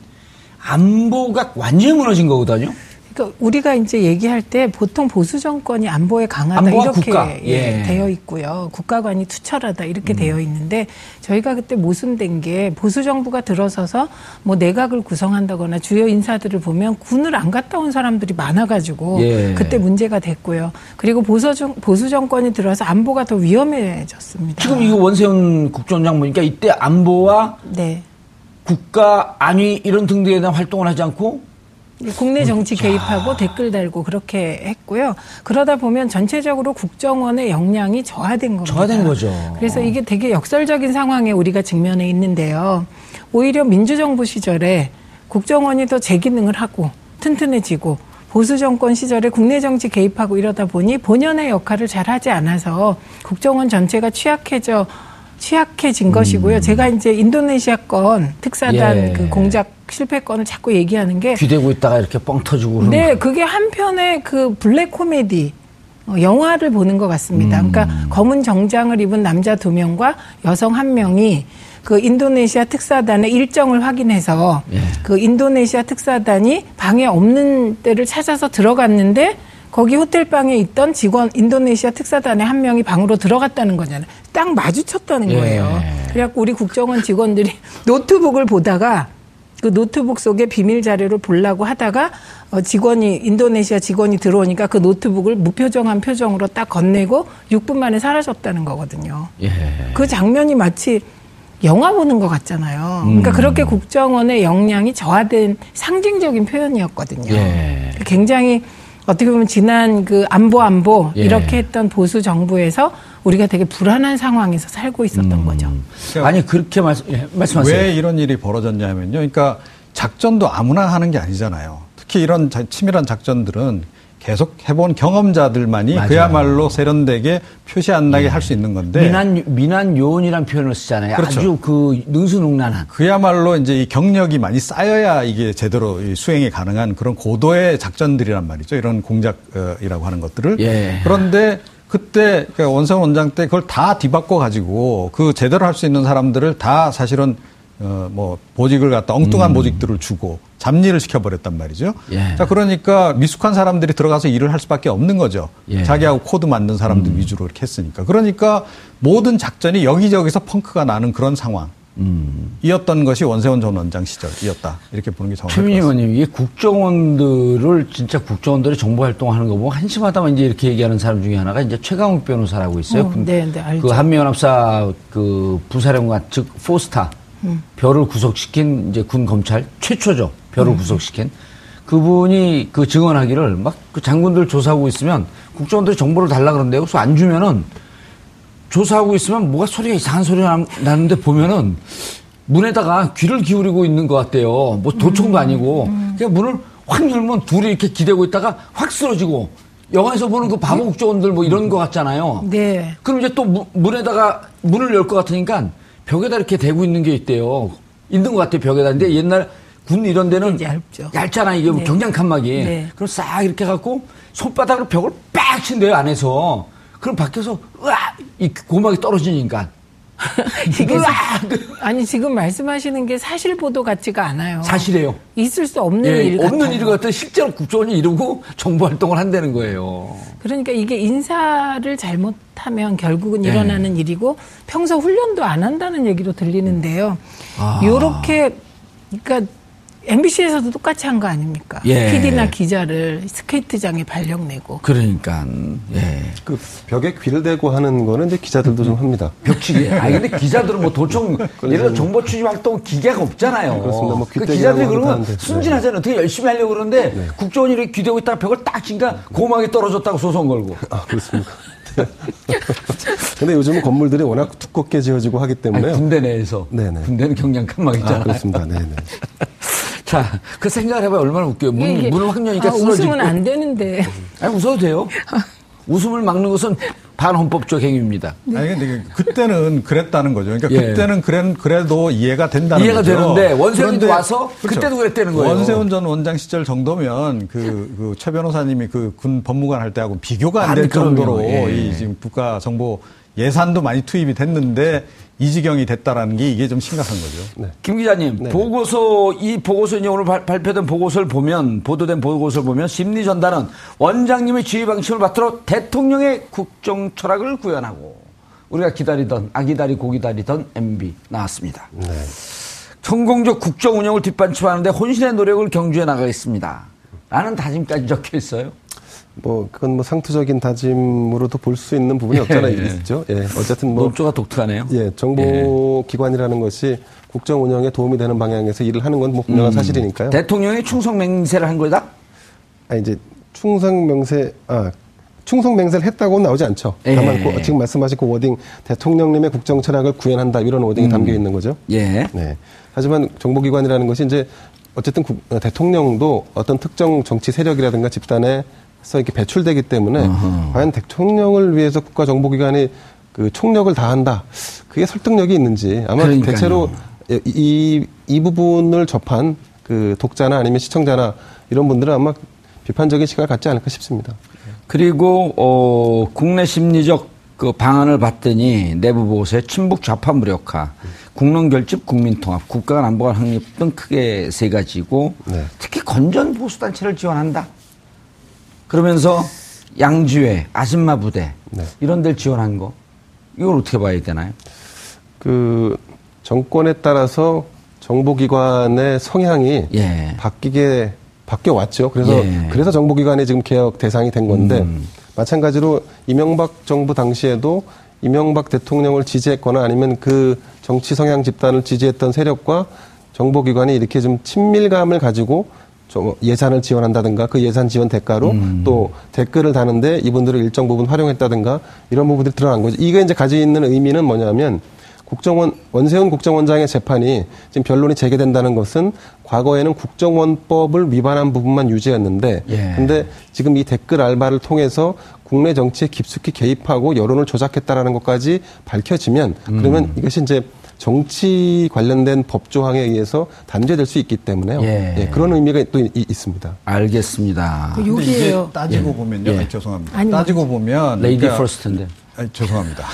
안보가 완전히 무너진 거거든요. 그러니까 우리가 이제 얘기할 때 보통 보수 정권이 안보에 강하다 이렇게 국가. 예, 예. 되어 있고요. 국가관이 투철하다 음. 이렇게 되어 있는데 저희가 그때 모순된 게 보수 정부가 들어서서 뭐 내각을 구성한다거나 주요 인사들을 보면 군을 안 갔다 온 사람들이 많아가지고 예. 그때 문제가 됐고요. 그리고 보수 정 보수 정권이 들어서 안보가 더 위험해졌습니다. 지금 이거 원세훈 국정장 보니까 이때 안보와 네. 국가 안위 이런 등등에 대한 활동을 하지 않고 국내 정치 개입하고 댓글 달고 그렇게 했고요. 그러다 보면 전체적으로 국정원의 역량이 저하된 겁니다. 저하된 거죠. 그래서 이게 되게 역설적인 상황에 우리가 직면해 있는데요. 오히려 민주정부 시절에 국정원이 더제 기능을 하고 튼튼해지고 보수 정권 시절에 국내 정치 개입하고 이러다 보니 본연의 역할을 잘 하지 않아서 국정원 전체가 취약해져 취약해진 것이고요. 제가 이제 인도네시아 건 특사단 예. 그 공작 실패 건을 자꾸 얘기하는 게 귀대고 있다가 이렇게 뻥 터지고 네, 그게 한편의 그 블랙 코미디 어, 영화를 보는 것 같습니다. 음. 그러니까 검은 정장을 입은 남자 두 명과 여성 한 명이 그 인도네시아 특사단의 일정을 확인해서 예. 그 인도네시아 특사단이 방에 없는 때를 찾아서 들어갔는데 거기 호텔 방에 있던 직원 인도네시아 특사단의 한 명이 방으로 들어갔다는 거잖아요. 딱 마주쳤다는 예. 거예요. 그래갖고 우리 국정원 직원들이 노트북을 보다가 그 노트북 속에 비밀 자료를 보려고 하다가 어, 직원이 인도네시아 직원이 들어오니까 그 노트북을 무표정한 표정으로 딱 건네고 6분 만에 사라졌다는 거거든요. 예. 그 장면이 마치 영화 보는 것 같잖아요. 그러니까 음. 그렇게 국정원의 역량이 저하된 상징적인 표현이었거든요. 예. 굉장히 어떻게 보면 지난 그 안보 안보 예. 이렇게 했던 보수 정부에서 우리가 되게 불안한 상황에서 살고 있었던 거죠. 아니 그렇게 말씀 예, 말씀하세요. 왜 이런 일이 벌어졌냐면요. 그러니까 작전도 아무나 하는 게 아니잖아요. 특히 이런 자- 치밀한 작전들은 계속 해본 경험자들만이 맞아요. 그야말로 세련되게 표시 안 나게 할수 있는 건데 미난 미난 요원이란 표현을 쓰잖아요. 그렇죠. 아주 그 능수능란한. 그야말로 이제 이 경력이 많이 쌓여야 이게 제대로 이 수행이 가능한 그런 고도의 작전들이란 말이죠. 이런 공작이라고 하는 것들을. 예. 그런데 그때 그러니까 원세훈 원장 때 그걸 다 뒤바꿔 가지고 그 제대로 할 수 있는 사람들을 다 사실은 어 뭐 보직을 갖다 엉뚱한 보직들을 주고 잡일을 시켜버렸단 말이죠. 음. 예. 자 그러니까 미숙한 사람들이 들어가서 일을 할 수밖에 없는 거죠. 예. 음. 자기하고 코드 맞는 사람들 위주로 이렇게 했으니까. 그러니까 모든 작전이 여기저기서 펑크가 나는 그런 상황. 음. 이었던 것이 원세훈 전 원장 시절이었다. 이렇게 보는 게 정확할 것 최민희 같습니다. 의원님, 이게 국정원들을 진짜 국정원들이 정보 활동하는 거 보면 한심하다만 이제 이렇게 얘기하는 사람 중에 하나가 이제 최강욱 변호사라고 있어요. 어, 네, 네, 알죠. 그 한미연합사 그 부사령관 즉 four star 음. 별을 구속시킨 이제 군 검찰 최초죠. 음. 별을 구속시킨 그분이 그 증언하기를 막 그 장군들 조사하고 있으면 국정원들이 정보를 달라 그러는데요. 그래서 안 주면은 조사하고 있으면 뭐가 소리가 이상한 소리가 남- 나는데 보면은 문에다가 귀를 기울이고 있는 것 같대요. 뭐 도청도 아니고. 그냥 문을 확 열면 둘이 이렇게 기대고 있다가 확 쓰러지고 영화에서 보는 그 바보 국정원들 뭐 이런 것 같잖아요. 네. 그럼 이제 또 무- 문에다가 문을 열 것 같으니까 벽에다 이렇게 대고 있는 게 있대요. 있는 것 같아요, 벽에다. 근데 옛날 군 이런 데는 네, 얇죠. 얇잖아, 이게 네. 경량 칸막이. 네. 그럼 싹 이렇게 갖고 손바닥으로 벽을 빡 친대요, 안에서. 그럼 밖에서 으아! 이 고막이 떨어지니까. 이게 으아! 아니 지금 말씀하시는 게 사실 보도 같지가 않아요. 사실이에요. 있을 수 없는 예, 일 없는 같아요. 일을 갖다 실제로 국정원이 이루고 정보 활동을 한다는 거예요. 그러니까 이게 인사를 잘못하면 결국은 예. 일어나는 일이고 평소 훈련도 안 한다는 얘기로 들리는데요. 아. 요렇게 그러니까 MBC에서도 똑같이 한 거 아닙니까? 예. PD나 기자를 스케이트장에 발령 내고 그러니까, 예. 그 벽에 귀를 대고 하는 거는 이제 기자들도 좀 합니다. 벽치기. 아니 근데 기자들은 뭐 도청 예를 들어 정보 추적 활동 기계가 없잖아요. 그렇습니다. 뭐 그 기자들이 그러면. 네. 순진하잖아요. 되게 열심히 하려고 그러는데 국정원이 이렇게 기대고 있다가 벽을 딱 치니까 고막이 떨어졌다고 소송 걸고. 아, 그렇습니까? 근데 요즘은 건물들이 워낙 두껍게 지어지고 하기 아니, 때문에요. 군대 내에서. 네네. 군대는 경량 칸막이잖아요. 아, 그렇습니다. 네네. 자, 그 생각을 해봐요. 얼마나 웃겨요. 문, 이게- 문을 확 여니까 아, 쓰러지고. 웃으면 안 되는데 아니, 웃어도 돼요. 웃음을 막는 것은 반헌법적 행위입니다. 아니 근데 그때는 그랬다는 거죠. 그러니까 예. 그때는 그래, 그래도 이해가 된다는 이해가 거죠. 되는데 원세훈이 와서 그때도 그랬다는 거예요. 원세훈 전 원장 시절 정도면 그, 그 최 변호사님이 그 군 법무관 할 때하고 비교가 안 될 정도로. 예. 이 지금 국가 정보 예산도 많이 투입이 됐는데 이 지경이 됐다라는 게 이게 좀 심각한 거죠. 김 기자님, 네. 보고서, 이 보고서, 이제 오늘 발, 발표된 보고서를 보면, 보도된 보고서를 보면, 심리 전단은 원장님의 지휘 방침을 받들어 대통령의 국정 철학을 구현하고, 우리가 기다리던, 아기다리 고기다리던 MB 나왔습니다. 네. 성공적 국정 운영을 뒷받침하는데 혼신의 노력을 경주해 나가겠습니다. 라는 다짐까지 적혀 있어요. 뭐 그건 뭐 상투적인 다짐으로도 볼 수 있는 부분이 없잖아요. 예. 있죠. 예. 어쨌든 뭐 논조가 독특하네요. 예, 정보기관이라는 것이 국정 운영에 도움이 되는 방향에서 일을 하는 건뭐 분명한 사실이니까요. 대통령의 충성 맹세를 한 거다? 아 이제 충성 명세 아 충성 맹세를 했다고는 나오지 않죠. 예. 다만 그 지금 말씀하신 그 wording 대통령님의 국정 철학을 구현한다 이런 wording이 담겨 있는 거죠. 예. 네. 하지만 정보기관이라는 것이 이제 어쨌든 국- 어, 대통령도 어떤 특정 정치 세력이라든가 집단에 서 이렇게 배출되기 때문에 과연 대통령을 위해서 국가정보기관이 그 총력을 다한다. 그게 설득력이 있는지 아마 그러니까요. 대체로 이, 이 부분을 접한 그 독자나 아니면 시청자나 이런 분들은 아마 비판적인 시각을 갖지 않을까 싶습니다. 그리고 어, 국내 심리적 그 방안을 봤더니 내부 보고서에 친북 좌파 무력화, 국론 결집, 국민 통합, 국가 안보관 확립 등 크게 세 가지고 네. 특히 건전 보수 단체를 지원한다. 그러면서 양주회, 아줌마 부대 네. 이런 데를 지원한 거 이걸 어떻게 봐야 되나요? 그 정권에 따라서 정보기관의 성향이 예. 바뀌게 바뀌어 왔죠. 그래서 예. 그래서 정보기관이 지금 개혁 대상이 된 건데 음. 마찬가지로 이명박 정부 당시에도 이명박 대통령을 지지했거나 아니면 그 정치 성향 집단을 지지했던 세력과 정보기관이 이렇게 좀 친밀감을 가지고 좀 예산을 지원한다든가 그 예산 지원 대가로 음. 또 댓글을 다는데 이분들을 일정 부분 활용했다든가 이런 부분들이 드러난 거죠. 이게 이제 가지고 있는 의미는 뭐냐면 국정원 원세훈 국정원장의 재판이 지금 변론이 재개된다는 것은 과거에는 국정원법을 위반한 부분만 유지했는데 예. 근데 지금 이 댓글 알바를 통해서 국내 정치에 깊숙이 개입하고 여론을 조작했다라는 것까지 밝혀지면 그러면 이것이 이제 정치 관련된 법 조항에 의해서 단죄될 수 있기 때문에요. 예. 예, 그런 의미가 또 이- 있습니다. 알겠습니다. 그 이게 여기에요. 따지고 예. 보면요. 예. 아니, 죄송합니다. 아니, 따지고 보면 lady 그러니까- first인데 아니, 죄송합니다.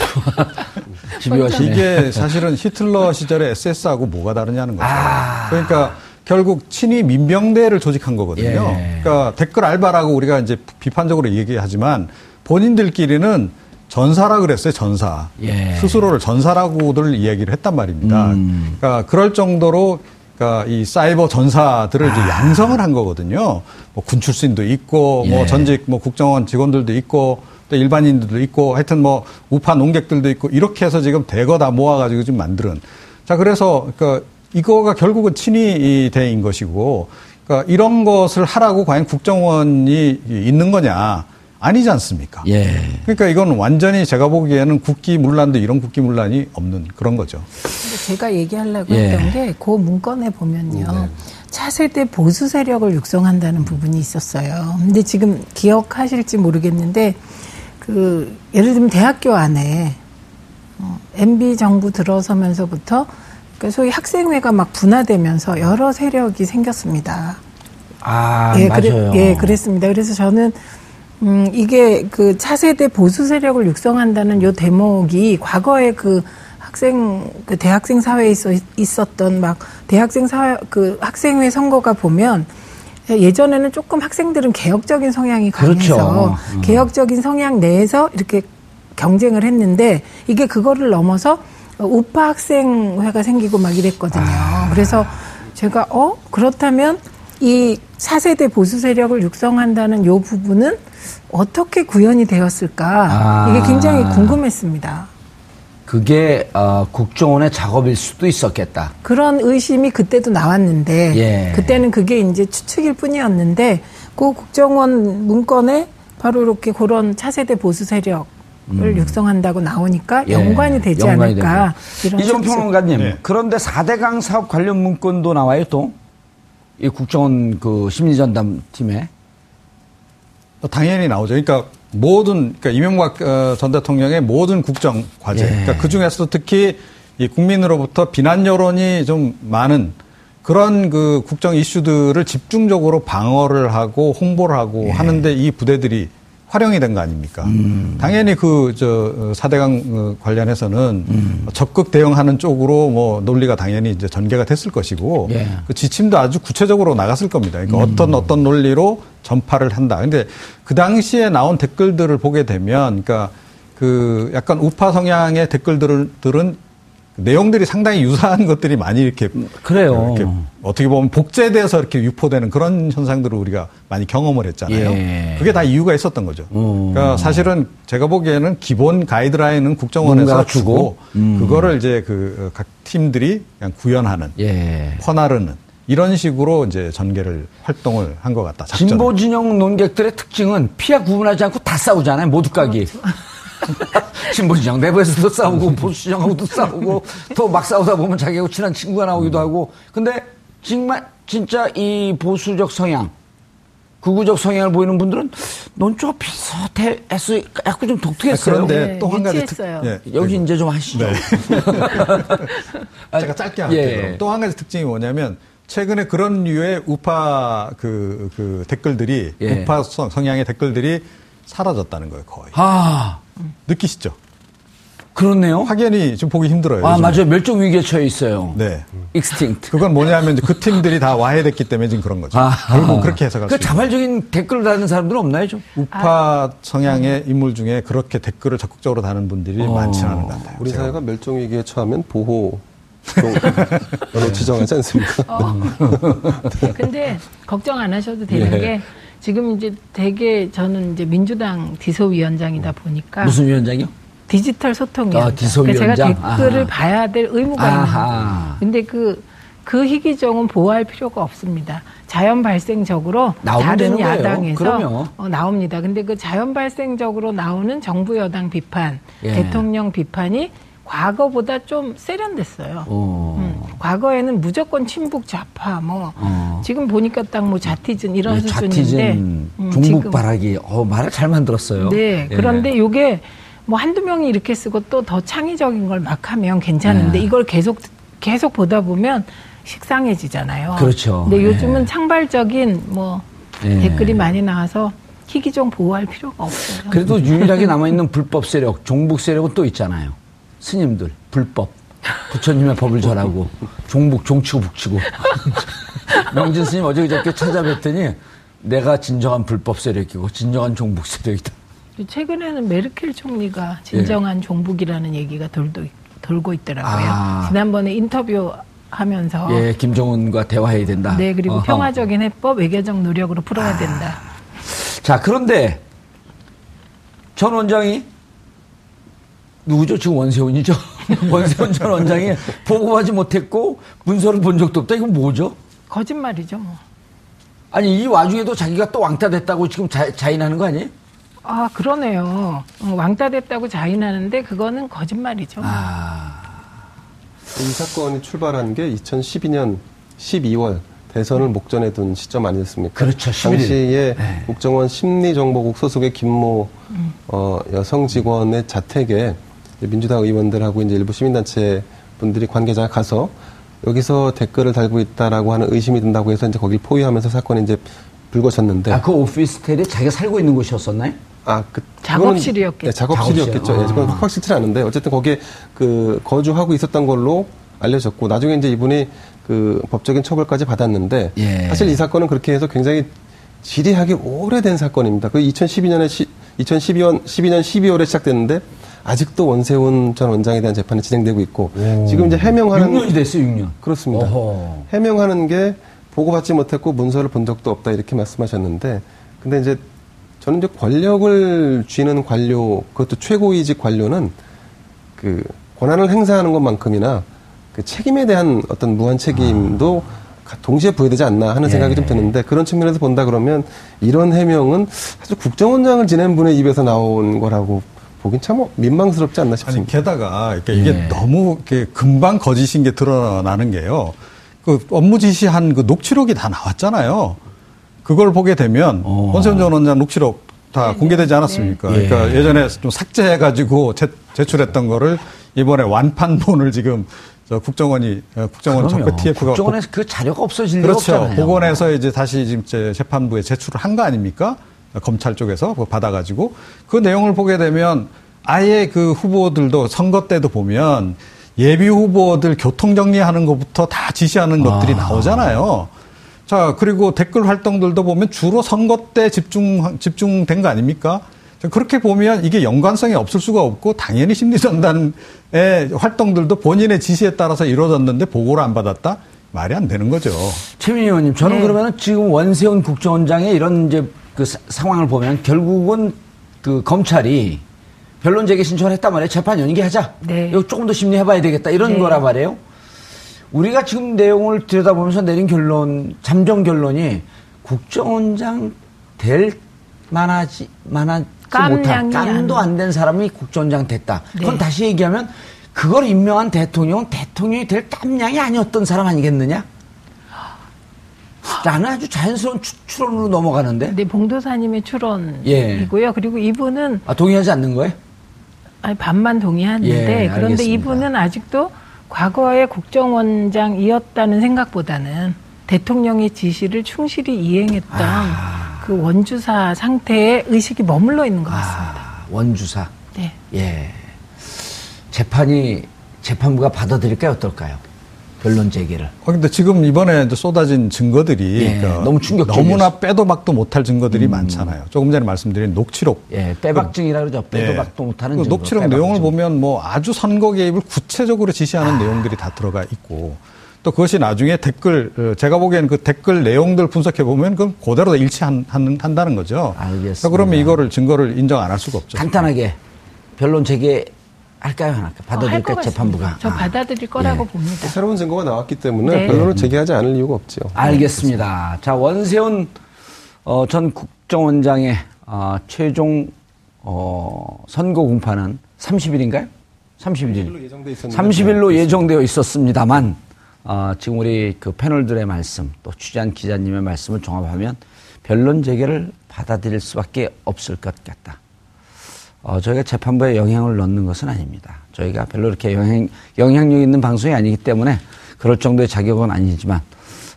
집요하시네. 이게 사실은 히틀러 시절의 SS하고 뭐가 다르냐는 거죠. 아. 그러니까 결국 친위 민병대를 조직한 거거든요. 예. 그러니까 댓글 알바라고 우리가 이제 비판적으로 얘기하지만 본인들끼리는 전사라 그랬어요, 전사. 예. 스스로를 전사라고들 이야기를 했단 말입니다. 음. 그러니까 그럴 정도로 그러니까 이 사이버 전사들을 이제 양성을 한 거거든요. 뭐 군 출신도 있고, 예. 뭐 전직 뭐 국정원 직원들도 있고, 또 일반인들도 있고, 하여튼 뭐 우파 농객들도 있고, 이렇게 해서 지금 대거 다 모아가지고 지금 만드는. 자, 그래서 그러니까 이거가 결국은 친위 대인 것이고, 그러니까 이런 것을 하라고 과연 국정원이 있는 거냐? 아니지 않습니까? 예. 그러니까 이건 완전히 제가 보기에는 국기 문란도 이런 국기 문란이 없는 그런 거죠. 근데 제가 얘기하려고 예. 했던 게 그 문건에 보면요. 차세대 보수 세력을 육성한다는 부분이 있었어요. 근데 지금 기억하실지 모르겠는데 그 예를 들면 대학교 안에 어, MB 정부 들어서면서부터 그 소위 학생회가 막 분화되면서 여러 세력이 생겼습니다. 아, 예, 맞아요. 그래, 예, 그랬습니다. 그래서 저는 음, 이게 그 차세대 보수 세력을 육성한다는 요 대목이 과거에 그 학생 그 대학생 사회에 있어 있었던 막 대학생 사회 그 학생회 선거가 보면 예전에는 조금 학생들은 개혁적인 성향이 그렇죠. 강해서 음. 개혁적인 성향 내에서 이렇게 경쟁을 했는데 이게 그거를 넘어서 우파 학생회가 생기고 막 이랬거든요. 아. 그래서 제가 어 그렇다면 이 4세대 보수 세력을 육성한다는 요 부분은 어떻게 구현이 되었을까 아. 이게 굉장히 궁금했습니다. 그게 어, 국정원의 작업일 수도 있었겠다. 그런 의심이 그때도 나왔는데 예. 그때는 그게 이제 추측일 뿐이었는데 그 국정원 문건에 바로 이렇게 그런 차세대 보수 세력을 육성한다고 나오니까 음. 예, 연관이 되지 연관이 않을까 되고. 이런 이종 추측. 평론가님, 네. 그런데 4대강 사업 관련 문건도 나와요, 또? 이 국정원 그 심리전담 팀에. 당연히 나오죠. 그러니까 모든 그러니까 이명박 어, 전 대통령의 모든 국정 과제. 예. 그러니까 그 중에서도 특히 이 국민으로부터 비난 여론이 좀 많은 그런 그 국정 이슈들을 집중적으로 방어를 하고 홍보를 하고 하는데 이 부대들이 활용이 된 거 아닙니까? 당연히 그, 저, 사대강 어, 관련해서는 적극 대응하는 쪽으로 뭐 논리가 당연히 이제 전개가 됐을 것이고 예. 그 지침도 아주 구체적으로 나갔을 겁니다. 그러니까 어떤 어떤 논리로 전파를 한다. 근데 그 당시에 나온 댓글들을 보게 되면 그러니까 그 약간 우파 성향의 댓글들은 내용들이 상당히 유사한 것들이 많이 이렇게 그래요. 이렇게 어떻게 보면 복제돼서 이렇게 유포되는 그런 현상들을 우리가 많이 경험을 했잖아요. 예. 그게 다 이유가 있었던 거죠. 음. 그러니까 사실은 제가 보기에는 기본 가이드라인은 국정원에서 주고 주고, 음. 그거를 이제 그 각 팀들이 그냥 구현하는 예. 퍼나르는 이런 식으로 이제 전개를 활동을 한 것 같다. 작전을. 진보 진영 논객들의 특징은 피하 구분하지 않고 다 싸우잖아요. 모두까기. 진보 진영 내부에서도 싸우고 보수 진영하고도 싸우고 또 막 싸우다 보면 자기하고 친한 친구가 나오기도 하고 근데 정말 진짜 이 보수적 성향, 극우적 성향을 보이는 분들은 넌 좀 비슷해 했어. 약간 좀 독특했어요. 그런데 네, 또한 가지 특. 예, 여기 이제 좀 하시죠. 네. 아, 제가 짧게 할게요. 예. 또한 가지 특징이 뭐냐면 최근에 그런 류의 우파 그, 그 댓글들이 예. 우파 성- 성향의 댓글들이 사라졌다는 거예요 거의 아, 느끼시죠? 그렇네요. 확연히 좀 보기 힘들어요. 아, 요즘에. 맞아요. 멸종 위기에 처해 있어요. 네. extinct. 그건 뭐냐면 이제 그 팀들이 다 와해됐기 때문에 지금 그런 거죠. 결국 그렇게 해석할 그수 있어요. 자발적인 댓글을 다는 사람들은 없나요, 좀? 우파 성향의 인물 중에 그렇게 댓글을 적극적으로 다는 분들이 어. 많지는 않은 것 같아요. 우리 제가 사회가 멸종 위기에 처하면 보호 로 지정하지 않습니까? 어. 근데 걱정 안 하셔도 되는 예. 게 지금 이제 되게 저는 이제 민주당 디소위원장이다 보니까 무슨 위원장이요? 디지털 소통위원장. 아, 디소 그러니까 제가? 댓글을 아하. 봐야 될 의무가 있는 아하. 거죠. 근데 그, 그 희귀종은 보호할 필요가 없습니다. 자연 발생적으로 다른. 야당에서. 어, 나옵니다. 근데 그 자연 발생적으로 나오는 정부 여당 비판, 예. 대통령 비판이 과거보다 좀 세련됐어요. 어. 음, 과거에는 무조건 친북 좌파 뭐 어. 지금 보니까 딱 뭐 자티즌 이런 네, 수준인데 음, 지금- 바라기. 어, 말을 잘 만들었어요. 네. 예. 그런데 요게 뭐 한두 명이 이렇게 쓰고 또 더 창의적인 걸 막 하면 괜찮은데 네. 이걸 계속 계속 보다 보면 식상해지잖아요. 그렇죠. 근데 예. 요즘은 창발적인 뭐 예. 댓글이 많이 나와서 희귀종 보호할 필요가 없어요. 그래도 유일하게 남아있는 불법 세력, 종북 세력은 또 있잖아요. 스님들, 불법. 부처님의 법을 절하고, 종북, 종치고 북치고. 명진 스님 어제 그저께 찾아뵀더니 내가 진정한 불법 세력이고, 진정한 종북 세력이다. 최근에는 메르켈 총리가 진정한 종북이라는 얘기가 돌도, 돌고 있더라고요. 예. 아. 지난번에 인터뷰 하면서 예, 김정은과 대화해야 된다. 네 그리고 어허. 아. 평화적인 해법 외교적 노력으로 풀어야 된다. 자, 그런데 전 원장이 누구죠? 지금 원세훈이죠? 원세훈 전 원장이 보고하지 못했고 문서를 본 적도 없다. 이건 뭐죠? 거짓말이죠. 뭐. 아니, 이 와중에도 자기가 또 왕따 됐다고 지금 자, 자인하는 거 아니에요? 아 그러네요. 어, 왕따 됐다고 자인하는데 그거는 거짓말이죠. 아, 이 사건이 출발한 게 2012년 12월 대선을 목전에 둔 시점 아니었습니까? 그렇죠, 11일. 당시에 네. 국정원 심리정보국 소속의 김모 어, 여성 직원의 자택에 민주당 의원들하고 이제 일부 시민단체 분들이 관계자가 가서 여기서 댓글을 달고 있다라고 하는 의심이 든다고 해서 이제 거길 포위하면서 사건이 이제 불거졌는데 아, 그 오피스텔이 자기가 살고 있는 곳이었었나요? 아, 그 작업실이었겠죠. 네, 작업실이었겠죠. 작업실. 예, 그건 아. 확실치 는 않은데 어쨌든 거기에 그 거주하고 있었던 걸로 알려졌고 나중에 이제 이분이 그 법적인 처벌까지 받았는데 예. 사실 이 사건은 그렇게 해서 굉장히 지리하게 오래된 사건입니다. 그 2012년에 시, 2012년 12년 12월에 시작됐는데 아직도 원세훈 전 원장에 대한 재판이 진행되고 있고 지금 이제 해명하는 6년이 됐어요, 6년. 그렇습니다. 어허. 해명하는 게 보고받지 못했고 문서를 본 적도 없다 이렇게 말씀하셨는데 근데 이제 저는 이제 권력을 쥐는 관료 그것도 최고위직 관료는 그 권한을 행사하는 것만큼이나 그 책임에 대한 어떤 무한 책임도 가- 동시에 부여되지 않나 하는 생각이 예. 좀 드는데 그런 측면에서 본다 그러면 이런 해명은 사실 국정원장을 지낸 분의 입에서 나온 거라고 보긴 참 민망스럽지 않나 아니 싶습니다. 게다가 이렇게 이게 예. 너무 이렇게 금방 거짓인 게 드러나는 게요. 그 업무 지시한 그 녹취록이 다 나왔잖아요. 그걸 보게 되면 어. 원세훈 전 원장 녹취록 다 공개되지 않았습니까? 네. 그러니까 예. 예전에 좀 삭제해가지고 제, 제출했던 거를 이번에 완판본을 지금 저 국정원이 어, 국정원. 정부 TF가 국정원에서 그 자료가 없어질 그렇죠. 없잖아요. 복원해서 이제 다시 지금 제 재판부에 제출을 한 거 아닙니까? 검찰 쪽에서 받아가지고 그 내용을 보게 되면 아예 그 후보들도 선거 때도 보면 예비 후보들 교통 정리하는 것부터 다 지시하는 것들이 나오잖아요. 자 그리고 댓글 활동들도 보면 주로 선거 때 집중 집중된 거 아닙니까? 자, 그렇게 보면 이게 연관성이 없을 수가 없고 당연히 심리전단의 활동들도 본인의 지시에 따라서 이루어졌는데 보고를 안 받았다 말이 안 되는 거죠. 최민희 의원님, 저는 네. 그러면 지금 원세훈 국정원장의 이런 이제 그 사- 상황을 보면 결국은 그 검찰이 변론 제기 신청을 했단 말이에요. 재판 연기하자. 네. 이거 조금 더 심리해봐야 되겠다. 이런 네. 거란 말이에요. 우리가 지금 내용을 들여다보면서 내린 결론, 잠정 결론이 국정원장 될 만하지, 만하지 못한, 깜도 안 된 사람이 국정원장 됐다. 그건 네. 다시 얘기하면 그걸 임명한 대통령은 대통령이 될 깜냥이 아니었던 사람 아니겠느냐? 나는 아주 자연스러운 추, 추론으로 넘어가는데. 네, 봉도사님의 추론이고요. 예. 그리고 이분은 아, 동의하지 않는 거예요? 아니, 반만 동의하는데 예, 그런데. 이분은 아직도 과거의 국정원장이었다는 생각보다는 대통령의 지시를 충실히 이행했던 아. 그 원주사 상태에 의식이 머물러 있는 것 같습니다. 아, 원주사. 네. 예. 재판이, 재판부가 받아들일까요? 어떨까요? 변론 제기를. 어, 근데 지금 이번에 쏟아진 증거들이 예, 그러니까 너무 충격적이었어요. 너무나 빼도 박도 못할 증거들이 많잖아요. 조금 전에 말씀드린 녹취록. 예, 빼박증이라 그러죠. 빼도 예. 박도 못하는 그 증거, 녹취록 빼박증. 내용을 보면 뭐 아주 선거 개입을 구체적으로 지시하는 내용들이 다 들어가 있고 또 그것이 나중에 댓글 어, 제가 보기에는 그 댓글 내용들 분석해 보면 그건 그대로 다 일치한 한- 한다는 거죠. 알겠습니다. 그러면 이거를 증거를 인정 안 할 수가 없죠. 간단하게 변론 제기 할까요? 안 할까요? 어, 할것 받아들일까요? 같습니다. 재판부가. 저 아. 받아들일 거라고 예. 봅니다. 새로운 증거가 나왔기 때문에 네. 변론을 제기하지 않을 이유가 없죠. 알겠습니다. 자, 원세훈 어, 전 국정원장의 어, 최종 어, 선거 공판은 30일인가요? 31일. 예정돼 있었는데 30일로 예정되어 있었습니다만 어, 지금 우리 그 패널들의 말씀 또 취재한 기자님의 말씀을 종합하면 변론 재개를 받아들일 수밖에 없을 것 같다. 어, 저희가 재판부에 영향을 넣는 것은 아닙니다. 저희가 별로 이렇게 영향, 영향력 있는 방송이 아니기 때문에 그럴 정도의 자격은 아니지만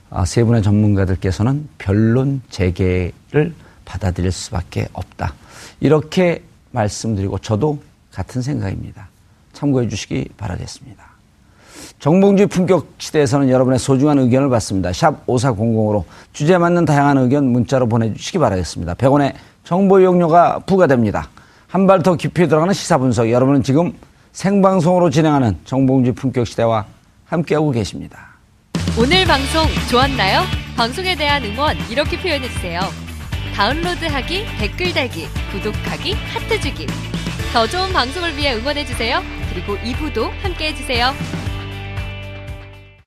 아, 세 분의 전문가들께서는 변론 재개를 받아들일 수밖에 없다. 이렇게 말씀드리고 저도 같은 생각입니다. 참고해 주시기 바라겠습니다. 정봉주의 품격 시대에서는 여러분의 소중한 의견을 받습니다. 샵 5400으로 주제에 맞는 다양한 의견 문자로 보내주시기 바라겠습니다. 100원의 정보 이용료가 부과됩니다. 한 발 더 깊이 들어가는 시사 분석. 여러분은 지금 생방송으로 진행하는 정봉주의 품격 시대와 함께하고 계십니다. 오늘 방송 좋았나요? 방송에 대한 응원 이렇게 표현해 주세요. 다운로드하기, 댓글 달기, 구독하기, 하트 주기. 더 좋은 방송을 위해 응원해 주세요. 그리고 2부도 함께 해 주세요.